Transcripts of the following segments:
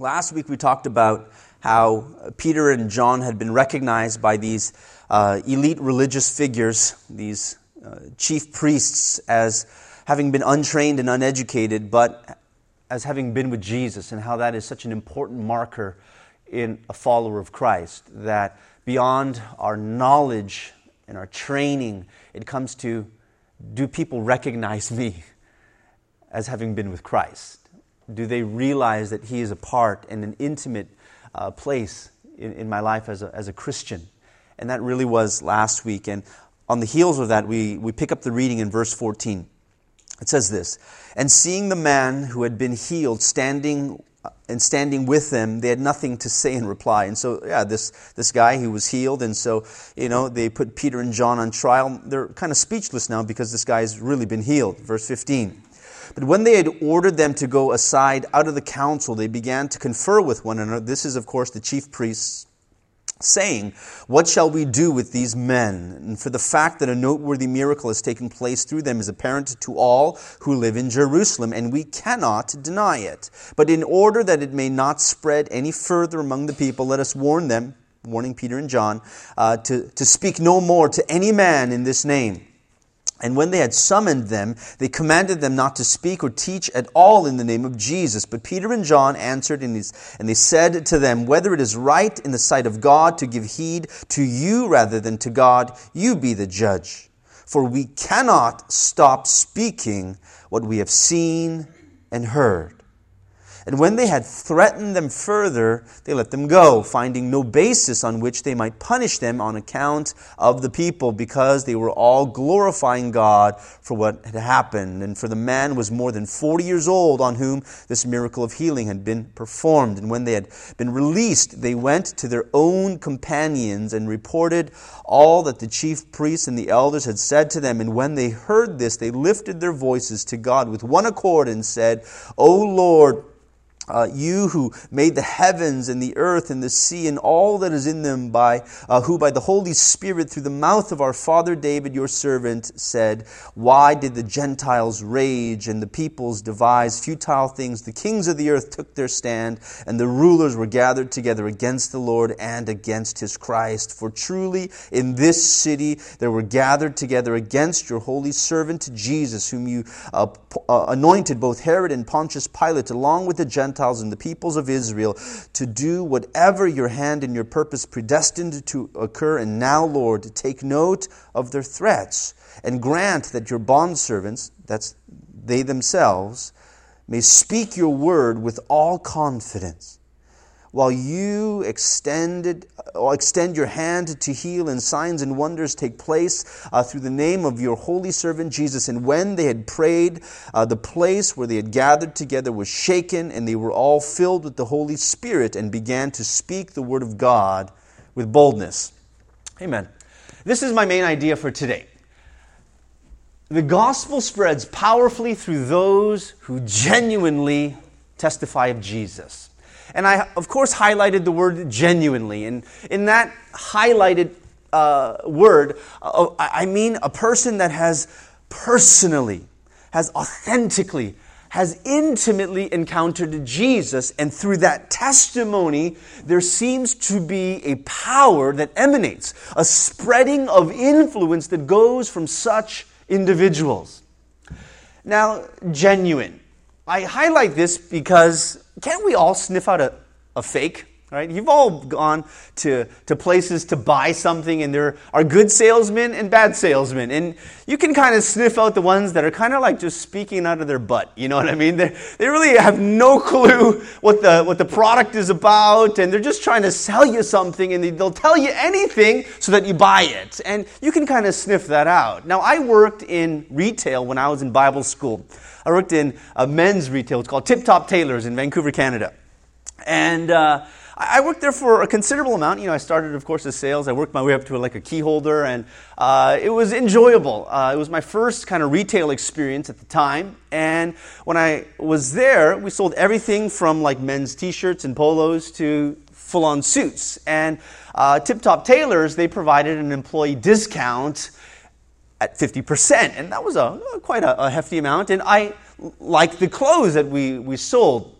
Last week we talked about how Peter and John had been recognized by these uh, elite religious figures, these uh, chief priests, as having been untrained and uneducated, but as having been with Jesus, and how that is such an important marker in a follower of Christ. That beyond our knowledge and our training, it comes to do people recognize me as having been with Christ? Do they realize that He is a part and an intimate uh, place in, in my life as a, as a Christian? And that really was last week. And on the heels of that, we, we pick up the reading in verse 14. It says this And seeing the man who had been healed standing uh, and standing with them, they had nothing to say in reply. And so, yeah, this, this guy, he was healed. And so, you know, they put Peter and John on trial. They're kind of speechless now because this guy's really been healed. Verse 15. But when they had ordered them to go aside out of the council, they began to confer with one another. This is, of course, the chief priests saying, What shall we do with these men? And for the fact that a noteworthy miracle has taken place through them is apparent to all who live in Jerusalem, and we cannot deny it. But in order that it may not spread any further among the people, let us warn them, warning Peter and John, uh, to, to speak no more to any man in this name. And when they had summoned them, they commanded them not to speak or teach at all in the name of Jesus. But Peter and John answered, and they said to them, Whether it is right in the sight of God to give heed to you rather than to God, you be the judge. For we cannot stop speaking what we have seen and heard. And when they had threatened them further, they let them go, finding no basis on which they might punish them on account of the people, because they were all glorifying God for what had happened. And for the man was more than 40 years old on whom this miracle of healing had been performed. And when they had been released, they went to their own companions and reported all that the chief priests and the elders had said to them. And when they heard this, they lifted their voices to God with one accord and said, O Lord, uh, you who made the heavens and the earth and the sea and all that is in them, by uh, who by the Holy Spirit through the mouth of our father David, your servant, said, Why did the Gentiles rage and the peoples devise futile things? The kings of the earth took their stand, and the rulers were gathered together against the Lord and against his Christ. For truly in this city there were gathered together against your holy servant Jesus, whom you uh, uh anointed both Herod and Pontius Pilate, along with the Gentiles Gentiles and the peoples of Israel to do whatever your hand and your purpose predestined to occur. And now, Lord, take note of their threats and grant that your bondservants, that's they themselves, may speak your word with all confidence while you extended, uh, extend your hand to heal, and signs and wonders take place uh, through the name of your holy servant Jesus. And when they had prayed, uh, the place where they had gathered together was shaken, and they were all filled with the Holy Spirit and began to speak the word of God with boldness. Amen. This is my main idea for today. The gospel spreads powerfully through those who genuinely testify of Jesus. And I, of course, highlighted the word genuinely. And in that highlighted uh, word, uh, I mean a person that has personally, has authentically, has intimately encountered Jesus, and through that testimony, there seems to be a power that emanates, a spreading of influence that goes from such individuals. Now, genuine. I highlight this because can't we all sniff out a, a fake? Right? You've all gone to, to places to buy something, and there are good salesmen and bad salesmen. And you can kind of sniff out the ones that are kind of like just speaking out of their butt. You know what I mean? They, they really have no clue what the, what the product is about, and they're just trying to sell you something, and they, they'll tell you anything so that you buy it. And you can kind of sniff that out. Now, I worked in retail when I was in Bible school. I worked in a men's retail. It's called Tip Top Tailors in Vancouver, Canada. And uh, I worked there for a considerable amount. You know, I started, of course, as sales. I worked my way up to like a key holder, and uh, it was enjoyable. Uh, it was my first kind of retail experience at the time. And when I was there, we sold everything from like men's t-shirts and polos to full-on suits. And uh, Tip Top Tailors, they provided an employee discount at 50%. And that was a, quite a, a hefty amount. And I liked the clothes that we, we sold.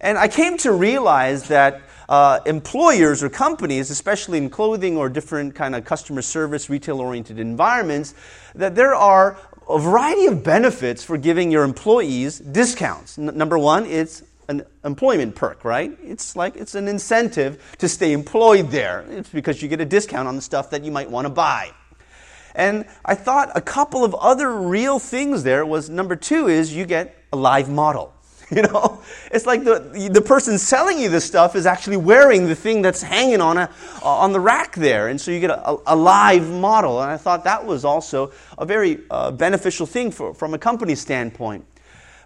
And I came to realize that uh, employers or companies, especially in clothing or different kind of customer service, retail-oriented environments, that there are a variety of benefits for giving your employees discounts. N- number one, it's an employment perk, right? It's like it's an incentive to stay employed there. It's because you get a discount on the stuff that you might want to buy. And I thought a couple of other real things there was number two is you get a live model. You know, it's like the, the person selling you this stuff is actually wearing the thing that's hanging on, a, on the rack there. And so you get a, a live model. And I thought that was also a very uh, beneficial thing for, from a company standpoint.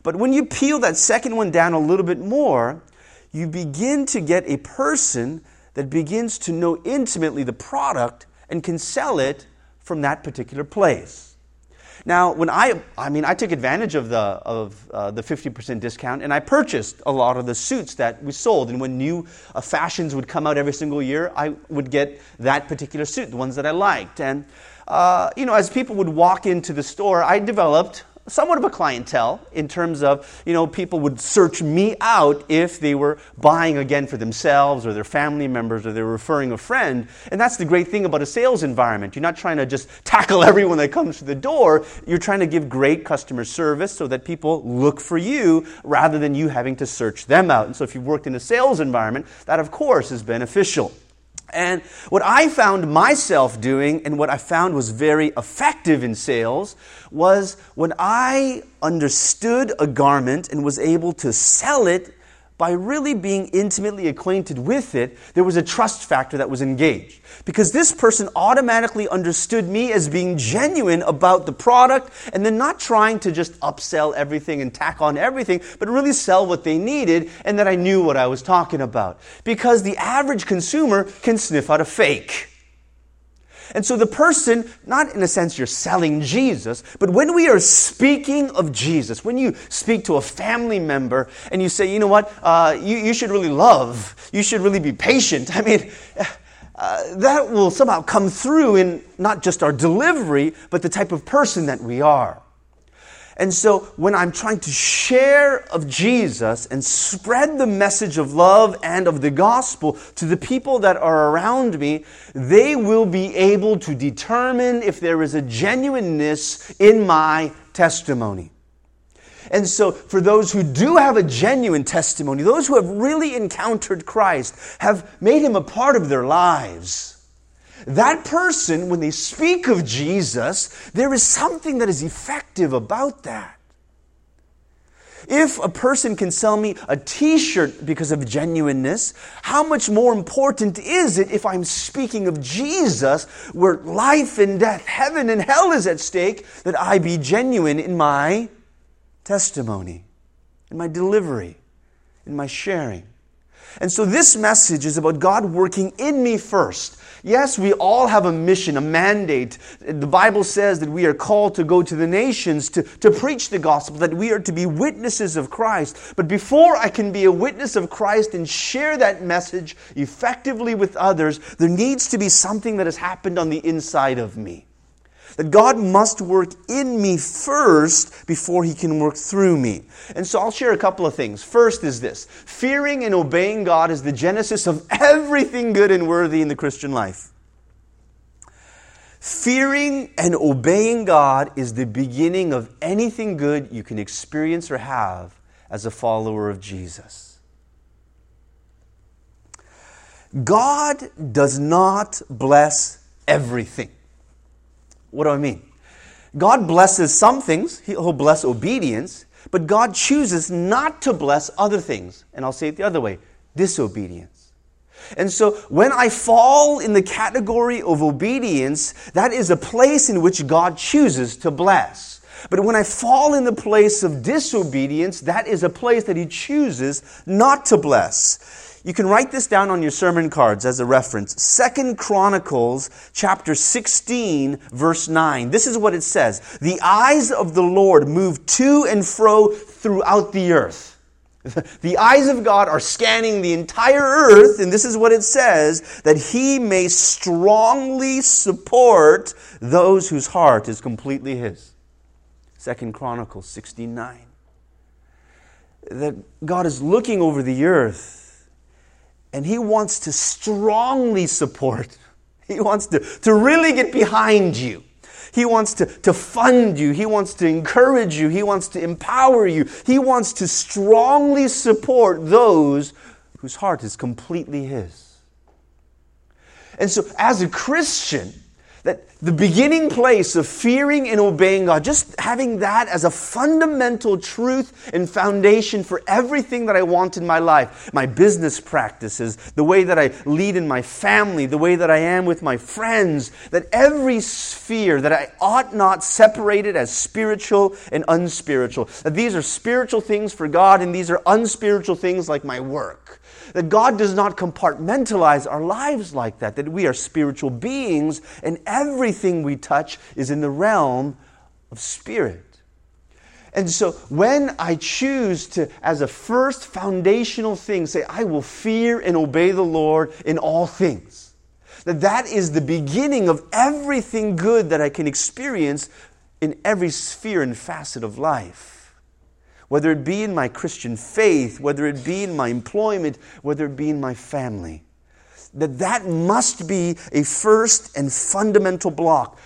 But when you peel that second one down a little bit more, you begin to get a person that begins to know intimately the product and can sell it from that particular place. Now, when I, I mean, I took advantage of the, of, uh, the 50% discount and I purchased a lot of the suits that we sold. And when new uh, fashions would come out every single year, I would get that particular suit, the ones that I liked. And, uh, you know, as people would walk into the store, I developed somewhat of a clientele in terms of, you know, people would search me out if they were buying again for themselves or their family members or they're referring a friend. And that's the great thing about a sales environment. You're not trying to just tackle everyone that comes to the door. You're trying to give great customer service so that people look for you rather than you having to search them out. And so if you've worked in a sales environment, that of course is beneficial. And what I found myself doing, and what I found was very effective in sales, was when I understood a garment and was able to sell it by really being intimately acquainted with it, there was a trust factor that was engaged. Because this person automatically understood me as being genuine about the product and then not trying to just upsell everything and tack on everything, but really sell what they needed and that I knew what I was talking about. Because the average consumer can sniff out a fake. And so the person, not in a sense you're selling Jesus, but when we are speaking of Jesus, when you speak to a family member and you say, you know what, uh, you, you should really love, you should really be patient, I mean, uh, that will somehow come through in not just our delivery, but the type of person that we are. And so when I'm trying to share of Jesus and spread the message of love and of the gospel to the people that are around me, they will be able to determine if there is a genuineness in my testimony. And so, for those who do have a genuine testimony, those who have really encountered Christ, have made him a part of their lives, that person, when they speak of Jesus, there is something that is effective about that. If a person can sell me a t shirt because of genuineness, how much more important is it if I'm speaking of Jesus, where life and death, heaven and hell is at stake, that I be genuine in my testimony, in my delivery, in my sharing? And so this message is about God working in me first Yes, we all have a mission, a mandate. The Bible says that we are called to go to the nations to, to preach the gospel, that we are to be witnesses of Christ. But before I can be a witness of Christ and share that message effectively with others, there needs to be something that has happened on the inside of me. That God must work in me first before he can work through me. And so I'll share a couple of things. First is this fearing and obeying God is the genesis of everything good and worthy in the Christian life. Fearing and obeying God is the beginning of anything good you can experience or have as a follower of Jesus. God does not bless everything. What do I mean? God blesses some things, He'll bless obedience, but God chooses not to bless other things. And I'll say it the other way disobedience. And so when I fall in the category of obedience, that is a place in which God chooses to bless. But when I fall in the place of disobedience, that is a place that He chooses not to bless. You can write this down on your sermon cards as a reference. Second Chronicles chapter 16 verse 9. This is what it says. The eyes of the Lord move to and fro throughout the earth. The eyes of God are scanning the entire earth, and this is what it says that he may strongly support those whose heart is completely his. Second Chronicles 69 that God is looking over the earth and He wants to strongly support. He wants to, to really get behind you. He wants to, to fund you. He wants to encourage you. He wants to empower you. He wants to strongly support those whose heart is completely His. And so, as a Christian, that the beginning place of fearing and obeying God, just having that as a fundamental truth and foundation for everything that I want in my life my business practices, the way that I lead in my family, the way that I am with my friends, that every sphere that I ought not separate it as spiritual and unspiritual. That these are spiritual things for God and these are unspiritual things like my work. That God does not compartmentalize our lives like that, that we are spiritual beings and everything we touch is in the realm of spirit. And so when I choose to, as a first foundational thing, say, I will fear and obey the Lord in all things, that that is the beginning of everything good that I can experience in every sphere and facet of life whether it be in my Christian faith, whether it be in my employment, whether it be in my family. That that must be a first and fundamental block.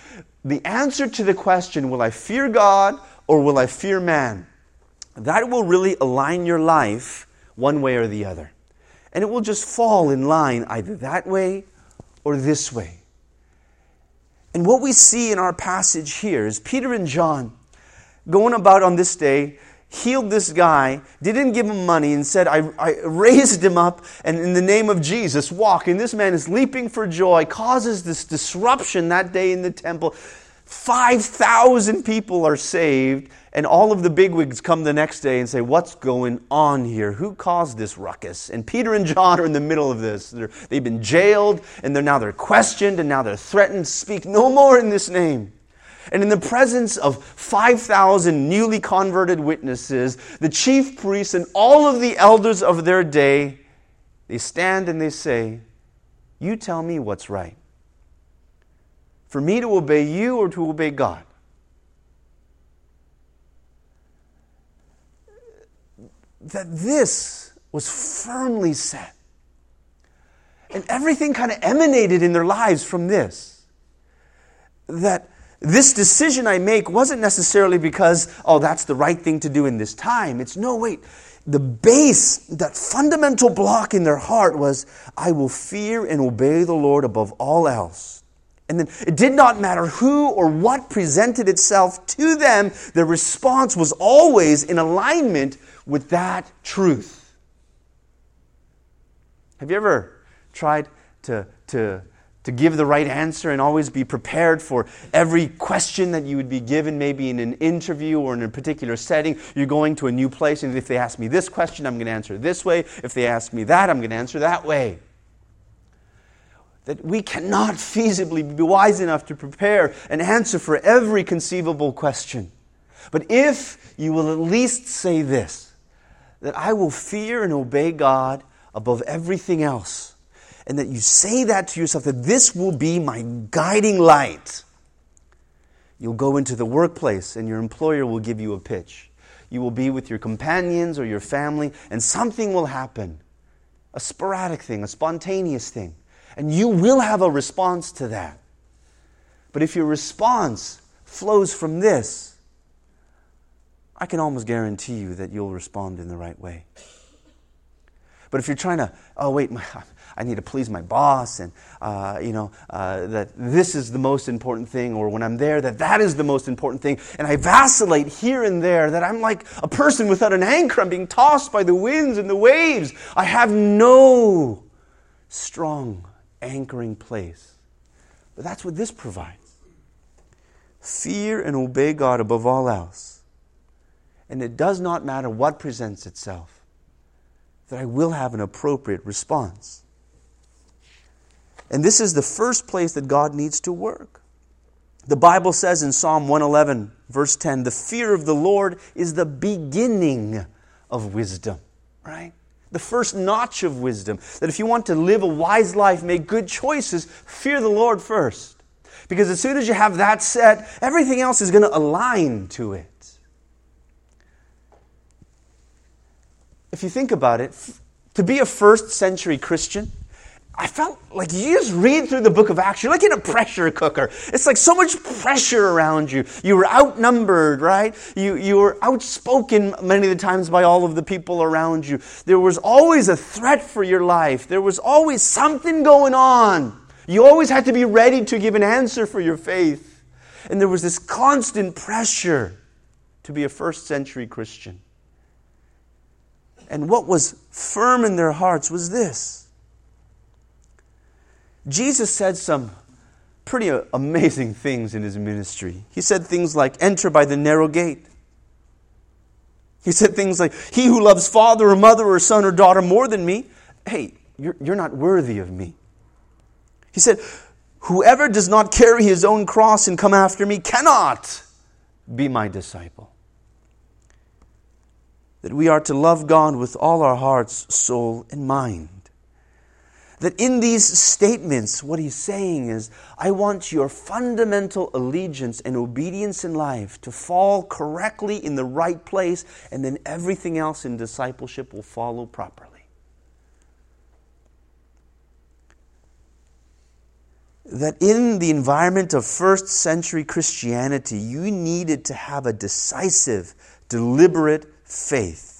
The answer to the question, will I fear God or will I fear man? That will really align your life one way or the other. And it will just fall in line either that way or this way. And what we see in our passage here is Peter and John going about on this day healed this guy, didn't give him money, and said, I, I raised him up, and in the name of Jesus, walk. And this man is leaping for joy, causes this disruption that day in the temple. 5,000 people are saved, and all of the bigwigs come the next day and say, What's going on here? Who caused this ruckus? And Peter and John are in the middle of this. they have been jailed, and they're now they're questioned, and now they're threatened. Speak no more in this name. And in the presence of 5,000 newly converted witnesses, the chief priests and all of the elders of their day, they stand and they say, You tell me what's right. For me to obey you or to obey God? That this was firmly set. And everything kind of emanated in their lives from this. That this decision I make wasn't necessarily because, oh, that's the right thing to do in this time. It's no, wait. The base, that fundamental block in their heart was, I will fear and obey the Lord above all else. And then it did not matter who or what presented itself to them, their response was always in alignment with that truth. Have you ever tried to, to to give the right answer and always be prepared for every question that you would be given, maybe in an interview or in a particular setting. You're going to a new place, and if they ask me this question, I'm going to answer this way. If they ask me that, I'm going to answer that way. That we cannot feasibly be wise enough to prepare an answer for every conceivable question. But if you will at least say this, that I will fear and obey God above everything else and that you say that to yourself that this will be my guiding light. You'll go into the workplace and your employer will give you a pitch. You will be with your companions or your family, and something will happen a sporadic thing, a spontaneous thing. And you will have a response to that. But if your response flows from this, I can almost guarantee you that you'll respond in the right way. But if you're trying to, oh, wait, my, I need to please my boss, and uh, you know uh, that this is the most important thing, or when I'm there, that that is the most important thing, and I vacillate here and there. That I'm like a person without an anchor. I'm being tossed by the winds and the waves. I have no strong anchoring place. But that's what this provides. Fear and obey God above all else. And it does not matter what presents itself, that I will have an appropriate response. And this is the first place that God needs to work. The Bible says in Psalm 111, verse 10, the fear of the Lord is the beginning of wisdom, right? The first notch of wisdom. That if you want to live a wise life, make good choices, fear the Lord first. Because as soon as you have that set, everything else is going to align to it. if you think about it, to be a first century Christian, I felt like you just read through the book of Acts, you're like in a pressure cooker. It's like so much pressure around you. You were outnumbered, right? You, you were outspoken many of the times by all of the people around you. There was always a threat for your life, there was always something going on. You always had to be ready to give an answer for your faith. And there was this constant pressure to be a first century Christian. And what was firm in their hearts was this Jesus said some pretty amazing things in his ministry. He said things like, Enter by the narrow gate. He said things like, He who loves father or mother or son or daughter more than me, hey, you're, you're not worthy of me. He said, Whoever does not carry his own cross and come after me cannot be my disciple. That we are to love God with all our hearts, soul, and mind. That in these statements, what he's saying is, I want your fundamental allegiance and obedience in life to fall correctly in the right place, and then everything else in discipleship will follow properly. That in the environment of first century Christianity, you needed to have a decisive, deliberate faith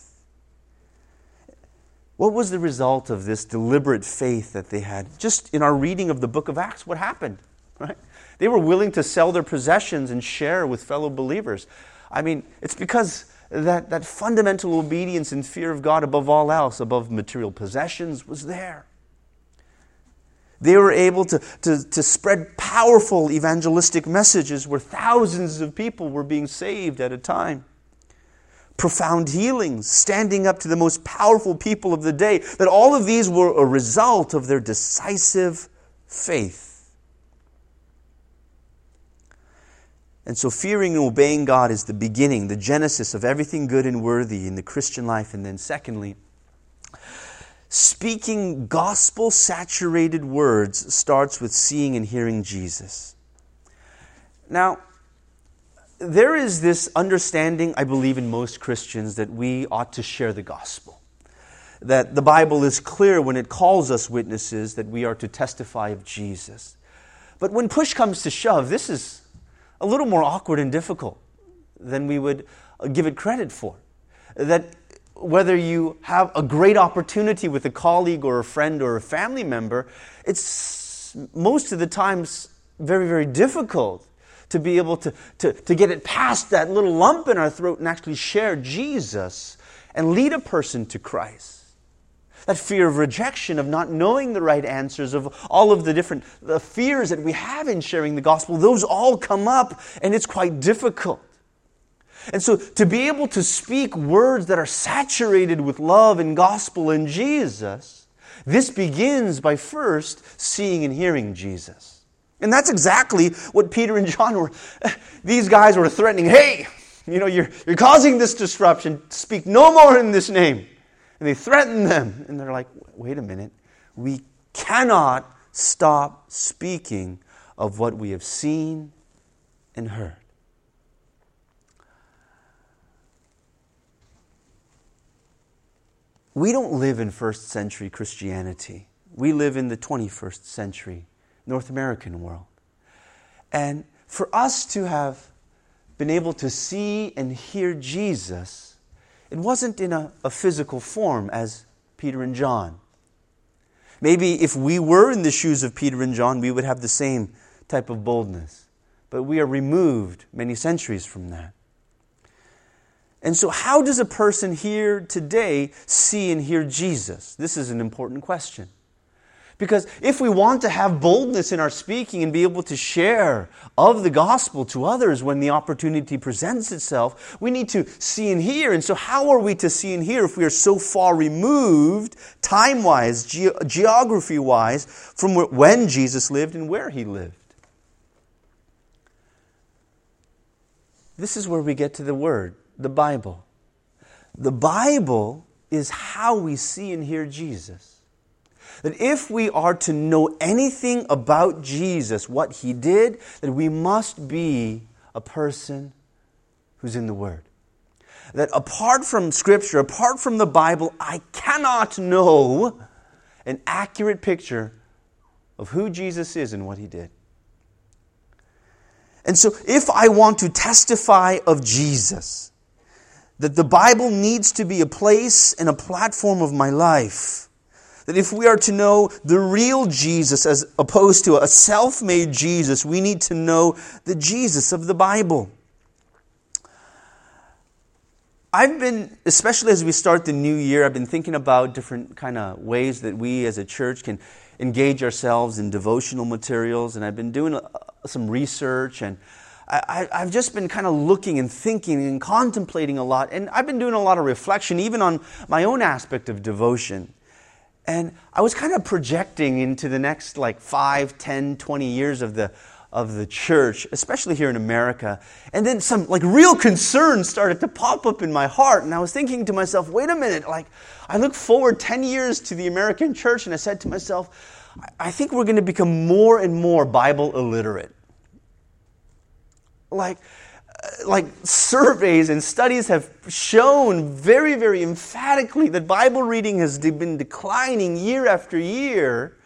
what was the result of this deliberate faith that they had? Just in our reading of the book of Acts, what happened? Right? They were willing to sell their possessions and share with fellow believers. I mean, it's because that, that fundamental obedience and fear of God above all else, above material possessions, was there. They were able to, to, to spread powerful evangelistic messages where thousands of people were being saved at a time profound healings, standing up to the most powerful people of the day, that all of these were a result of their decisive faith. And so, fearing and obeying God is the beginning, the genesis of everything good and worthy in the Christian life. And then, secondly, speaking gospel saturated words starts with seeing and hearing Jesus. Now, there is this understanding, I believe, in most Christians that we ought to share the gospel. That the Bible is clear when it calls us witnesses that we are to testify of Jesus. But when push comes to shove, this is a little more awkward and difficult than we would uh, give it credit for. That whether you have a great opportunity with a colleague or a friend or a family member, it's most of the times very, very difficult to be able to, to, to get it past that little lump in our throat and actually share Jesus and lead a person to Christ. That fear of rejection, of not knowing the right answers, of all of the different the fears that we have in sharing the gospel, those all come up and it's quite difficult. And so to be able to speak words that are saturated with love and gospel in Jesus, this begins by first seeing and hearing Jesus. And that's exactly what Peter and John were. These guys were threatening, hey, you know, you're, you're causing this disruption. Speak no more in this name. And they threatened them. And they're like, wait a minute. We cannot stop speaking of what we have seen and heard. We don't live in first century Christianity. We live in the 21st century North American world. And for us to have been able to see and hear Jesus, it wasn't in a, a physical form as Peter and John. Maybe if we were in the shoes of Peter and John, we would have the same type of boldness. But we are removed many centuries from that. And so, how does a person here today see and hear Jesus? This is an important question. Because if we want to have boldness in our speaking and be able to share of the gospel to others when the opportunity presents itself, we need to see and hear. And so, how are we to see and hear if we are so far removed, time wise, ge- geography wise, from when Jesus lived and where he lived? This is where we get to the Word, the Bible. The Bible is how we see and hear Jesus that if we are to know anything about Jesus, what he did, that we must be a person who's in the Word. that apart from Scripture, apart from the Bible, I cannot know an accurate picture of who Jesus is and what he did. And so, if I want to testify of Jesus, that the Bible needs to be a place and a platform of my life. That if we are to know the real Jesus as opposed to a self made Jesus, we need to know the Jesus of the Bible. I've been, especially as we start the new year, I've been thinking about different kind of ways that we as a church can engage ourselves in devotional materials. And I've been doing uh, some research and I, have just been kind of looking and thinking and contemplating a lot. And I've been doing a lot of reflection, even on my own aspect of devotion. And I was kind of projecting into the next like 5, 10, 20 years of the, of the church, especially here in America. And then some like real concerns started to pop up in my heart. And I was thinking to myself, wait a minute, like I look forward 10 years to the American church and I said to myself, I think we're going to become more and more Bible illiterate like, like surveys and studies have shown very, very emphatically that Bible reading has been declining year after year.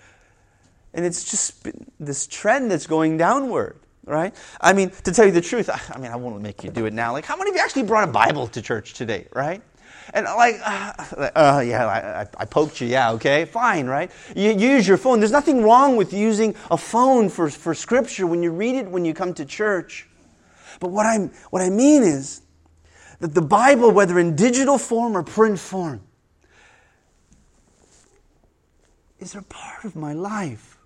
And it's just this trend that's going downward, right? I mean, to tell you the truth, I mean, I won't make you do it now. Like, how many of you actually brought a Bible to church today, right? And like, uh, uh, yeah, I, I, poked you, yeah, okay, fine, right? You use your phone. There's nothing wrong with using a phone for, for scripture when you read it when you come to church. But what, I'm, what I mean is that the Bible, whether in digital form or print form, is a part of my life.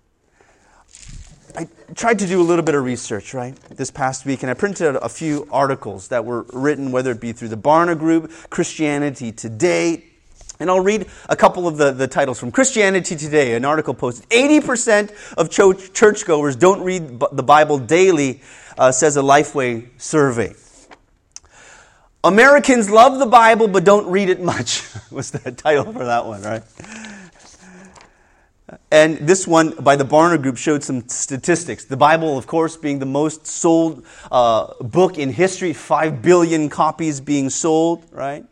I tried to do a little bit of research, right, this past week, and I printed out a few articles that were written, whether it be through the Barna Group, Christianity Today, and I'll read a couple of the, the titles from Christianity Today, an article posted. 80% of churchgoers don't read the Bible daily, uh, says a Lifeway survey. Americans love the Bible but don't read it much, was the title for that one, right? And this one by the Barna Group showed some statistics. The Bible, of course, being the most sold uh, book in history, 5 billion copies being sold, right?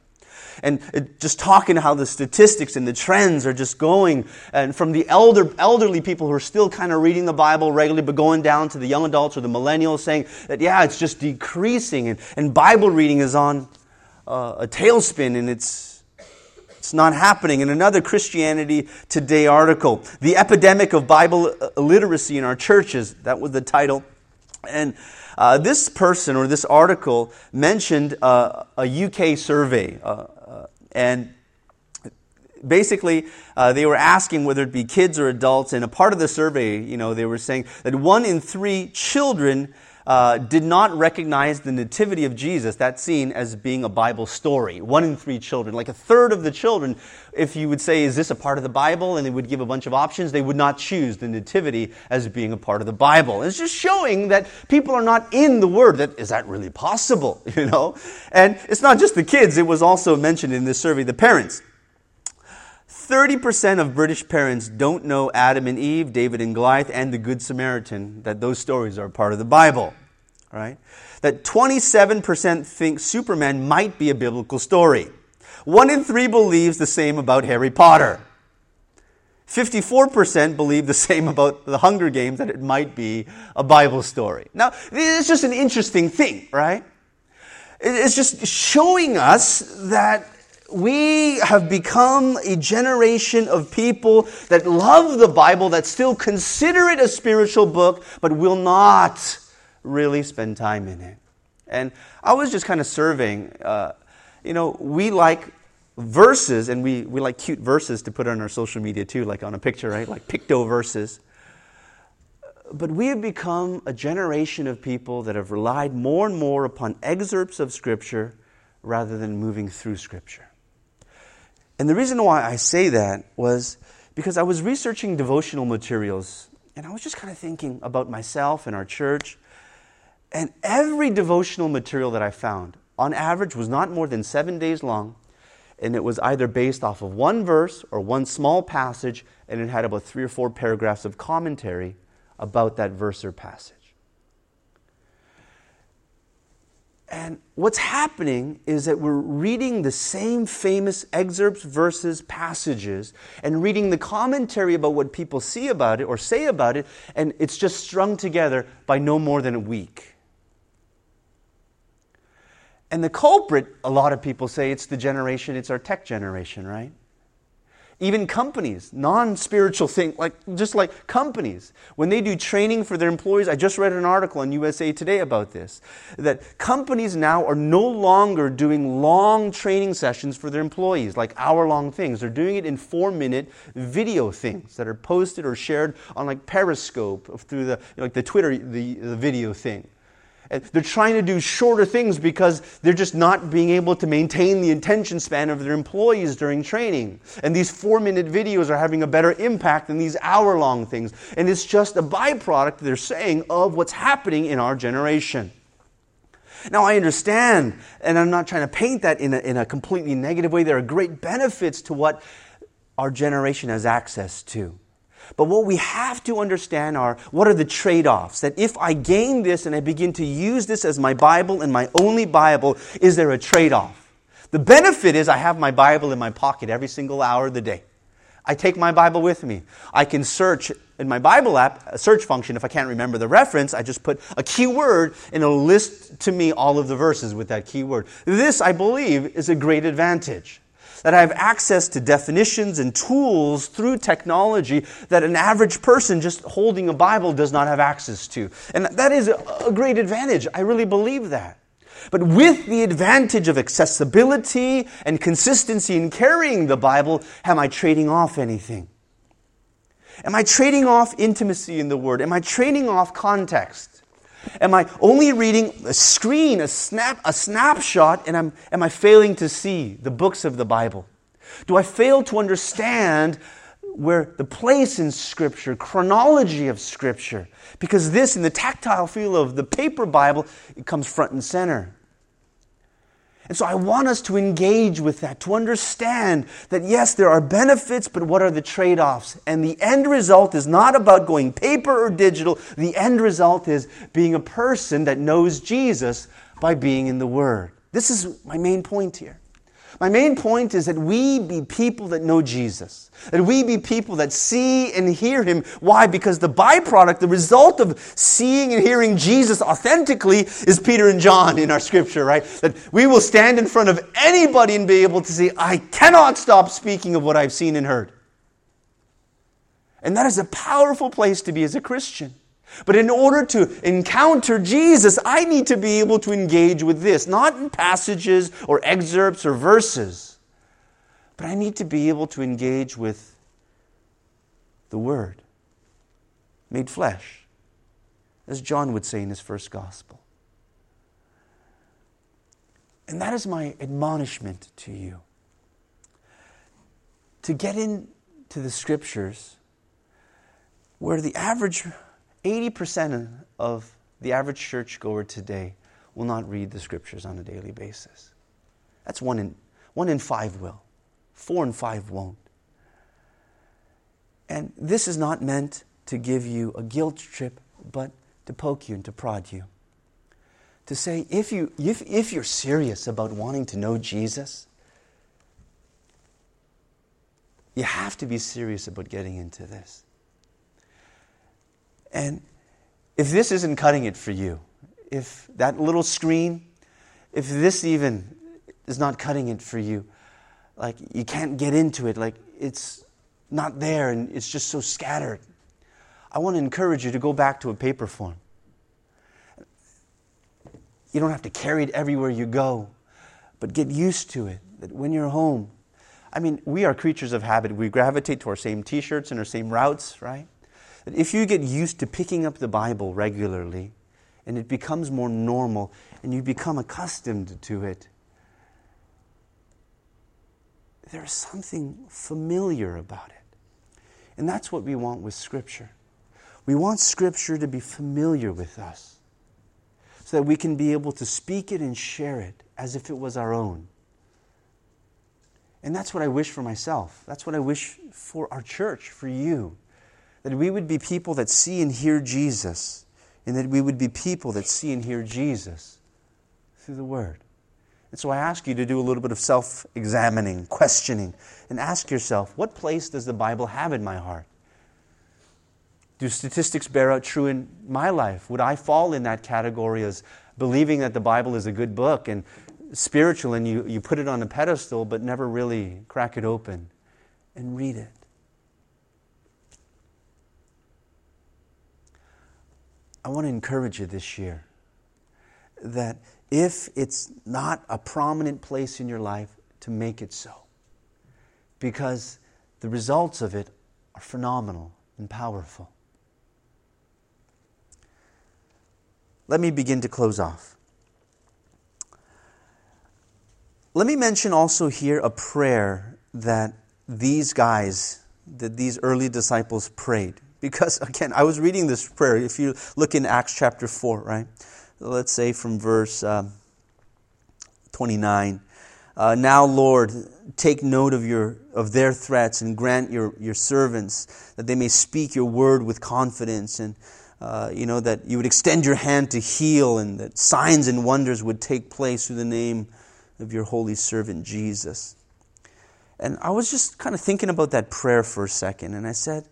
And just talking how the statistics and the trends are just going. And from the elder, elderly people who are still kind of reading the Bible regularly, but going down to the young adults or the millennials saying that, yeah, it's just decreasing. And, and Bible reading is on uh, a tailspin and it's, it's not happening. In another Christianity Today article, The Epidemic of Bible Illiteracy in Our Churches, that was the title. And uh, this person or this article mentioned uh, a UK survey, uh, and basically, uh, they were asking whether it be kids or adults, and a part of the survey, you know, they were saying that one in three children uh, did not recognize the nativity of Jesus, that scene, as being a Bible story. One in three children, like a third of the children, if you would say, Is this a part of the Bible? and they would give a bunch of options, they would not choose the nativity as being a part of the Bible. It's just showing that people are not in the Word. That, is that really possible? You know? And it's not just the kids, it was also mentioned in this survey the parents. 30% of British parents don't know Adam and Eve, David and Goliath, and the Good Samaritan, that those stories are part of the Bible. Right? That 27% think Superman might be a biblical story. One in three believes the same about Harry Potter. 54% believe the same about the Hunger Games, that it might be a Bible story. Now, it's just an interesting thing, right? It's just showing us that we have become a generation of people that love the Bible, that still consider it a spiritual book, but will not really spend time in it. And I was just kind of surveying, uh, you know, we like verses, and we, we like cute verses to put on our social media too, like on a picture, right? Like picto verses. But we have become a generation of people that have relied more and more upon excerpts of Scripture rather than moving through Scripture. And the reason why I say that was because I was researching devotional materials and I was just kind of thinking about myself and our church. And every devotional material that I found, on average, was not more than seven days long. And it was either based off of one verse or one small passage, and it had about three or four paragraphs of commentary about that verse or passage. And what's happening is that we're reading the same famous excerpts, verses, passages, and reading the commentary about what people see about it or say about it, and it's just strung together by no more than a week. And the culprit, a lot of people say it's the generation, it's our tech generation, right? Even companies, non spiritual thing, like just like companies, when they do training for their employees, I just read an article in USA Today about this, that companies now are no longer doing long training sessions for their employees, like hour long things. They're doing it in four minute video things that are posted or shared on like Periscope through the, like the Twitter, the, the video thing. They're trying to do shorter things because they're just not being able to maintain the attention span of their employees during training. And these four minute videos are having a better impact than these hour long things. And it's just a byproduct, they're saying, of what's happening in our generation. Now, I understand, and I'm not trying to paint that in a, in a completely negative way. There are great benefits to what our generation has access to. But what we have to understand are what are the trade offs? That if I gain this and I begin to use this as my Bible and my only Bible, is there a trade off? The benefit is I have my Bible in my pocket every single hour of the day. I take my Bible with me. I can search in my Bible app, a search function, if I can't remember the reference, I just put a keyword and it'll list to me all of the verses with that keyword. This, I believe, is a great advantage that I have access to definitions and tools through technology that an average person just holding a Bible does not have access to. And that is a great advantage. I really believe that. But with the advantage of accessibility and consistency in carrying the Bible, am I trading off anything? Am I trading off intimacy in the Word? Am I trading off context? Am I only reading a screen, a snap, a snapshot, and am, am I failing to see the books of the Bible? Do I fail to understand where the place in Scripture, chronology of Scripture? Because this, in the tactile feel of the paper Bible, it comes front and center. And so I want us to engage with that, to understand that yes, there are benefits, but what are the trade offs? And the end result is not about going paper or digital. The end result is being a person that knows Jesus by being in the Word. This is my main point here. My main point is that we be people that know Jesus. That we be people that see and hear Him. Why? Because the byproduct, the result of seeing and hearing Jesus authentically is Peter and John in our scripture, right? That we will stand in front of anybody and be able to say, I cannot stop speaking of what I've seen and heard. And that is a powerful place to be as a Christian. But in order to encounter Jesus, I need to be able to engage with this, not in passages or excerpts or verses, but I need to be able to engage with the Word made flesh, as John would say in his first gospel. And that is my admonishment to you. To get into the scriptures where the average 80% of the average churchgoer today will not read the scriptures on a daily basis. That's one in, one in five will, four in five won't. And this is not meant to give you a guilt trip, but to poke you and to prod you. To say, if, you, if, if you're serious about wanting to know Jesus, you have to be serious about getting into this. And if this isn't cutting it for you, if that little screen, if this even is not cutting it for you, like you can't get into it, like it's not there and it's just so scattered, I want to encourage you to go back to a paper form. You don't have to carry it everywhere you go, but get used to it. That when you're home, I mean, we are creatures of habit. We gravitate to our same t shirts and our same routes, right? That if you get used to picking up the Bible regularly and it becomes more normal and you become accustomed to it, there's something familiar about it. And that's what we want with Scripture. We want Scripture to be familiar with us so that we can be able to speak it and share it as if it was our own. And that's what I wish for myself. That's what I wish for our church, for you that we would be people that see and hear Jesus, and that we would be people that see and hear Jesus through the Word. And so I ask you to do a little bit of self examining, questioning, and ask yourself what place does the Bible have in my heart? Do statistics bear out true in my life? Would I fall in that category as believing that the Bible is a good book and spiritual and you, you put it on a pedestal but never really crack it open and read it? I want to encourage you this year that if it's not a prominent place in your life, to make it so. Because the results of it are phenomenal and powerful. Let me begin to close off. Let me mention also here a prayer that these guys, that these early disciples prayed. Because, again, I was reading this prayer. If you look in Acts chapter 4, right? Let's say from verse um, 29. Uh, now, Lord, take note of, your, of their threats and grant your, your servants that they may speak your word with confidence and uh, you know, that you would extend your hand to heal and that signs and wonders would take place through the name of your holy servant Jesus. And I was just kind of thinking about that prayer for a second, and I said,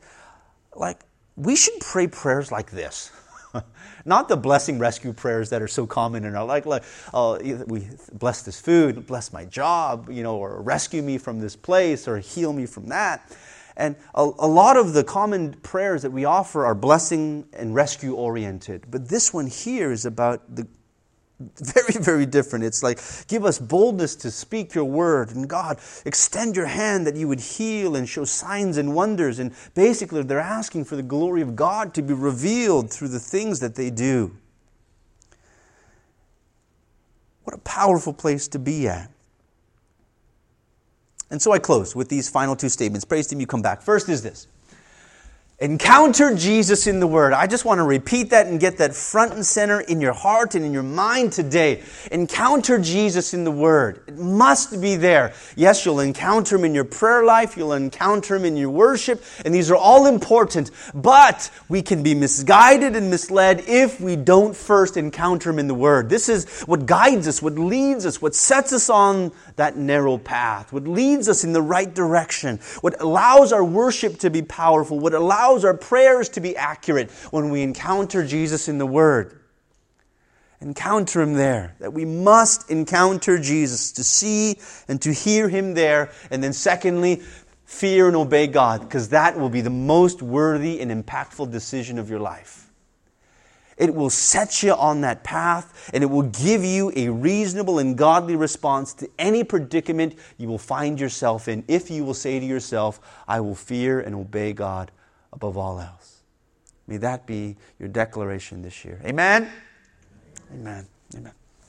like, we should pray prayers like this. Not the blessing rescue prayers that are so common in our life, like, oh, we bless this food, bless my job, you know, or rescue me from this place, or heal me from that. And a, a, lot of the common prayers that we offer are blessing and rescue oriented. But this one here is about the very, very different. It's like, give us boldness to speak your word. And God, extend your hand that you would heal and show signs and wonders. And basically, they're asking for the glory of God to be revealed through the things that they do. What a powerful place to be at. And so I close with these final two statements. Praise him, you come back. First is this Encounter Jesus in the Word. I just want to repeat that and get that front and center in your heart and in your mind today. Encounter Jesus in the Word. It must be there. Yes, you'll encounter Him in your prayer life, you'll encounter Him in your worship, and these are all important. But we can be misguided and misled if we don't first encounter Him in the Word. This is what guides us, what leads us, what sets us on that narrow path, what leads us in the right direction, what allows our worship to be powerful, what allows allows our prayers to be accurate when we encounter Jesus in the Word. Encounter Him there. That we must encounter Jesus to see and to hear Him there. And then, secondly, fear and obey God, because that will be the most worthy and impactful decision of your life. It will set you on that path and it will give you a reasonable and godly response to any predicament you will find yourself in if you will say to yourself, I will fear and obey God above all else. May that be your declaration this year. Amen? Amen. Amen.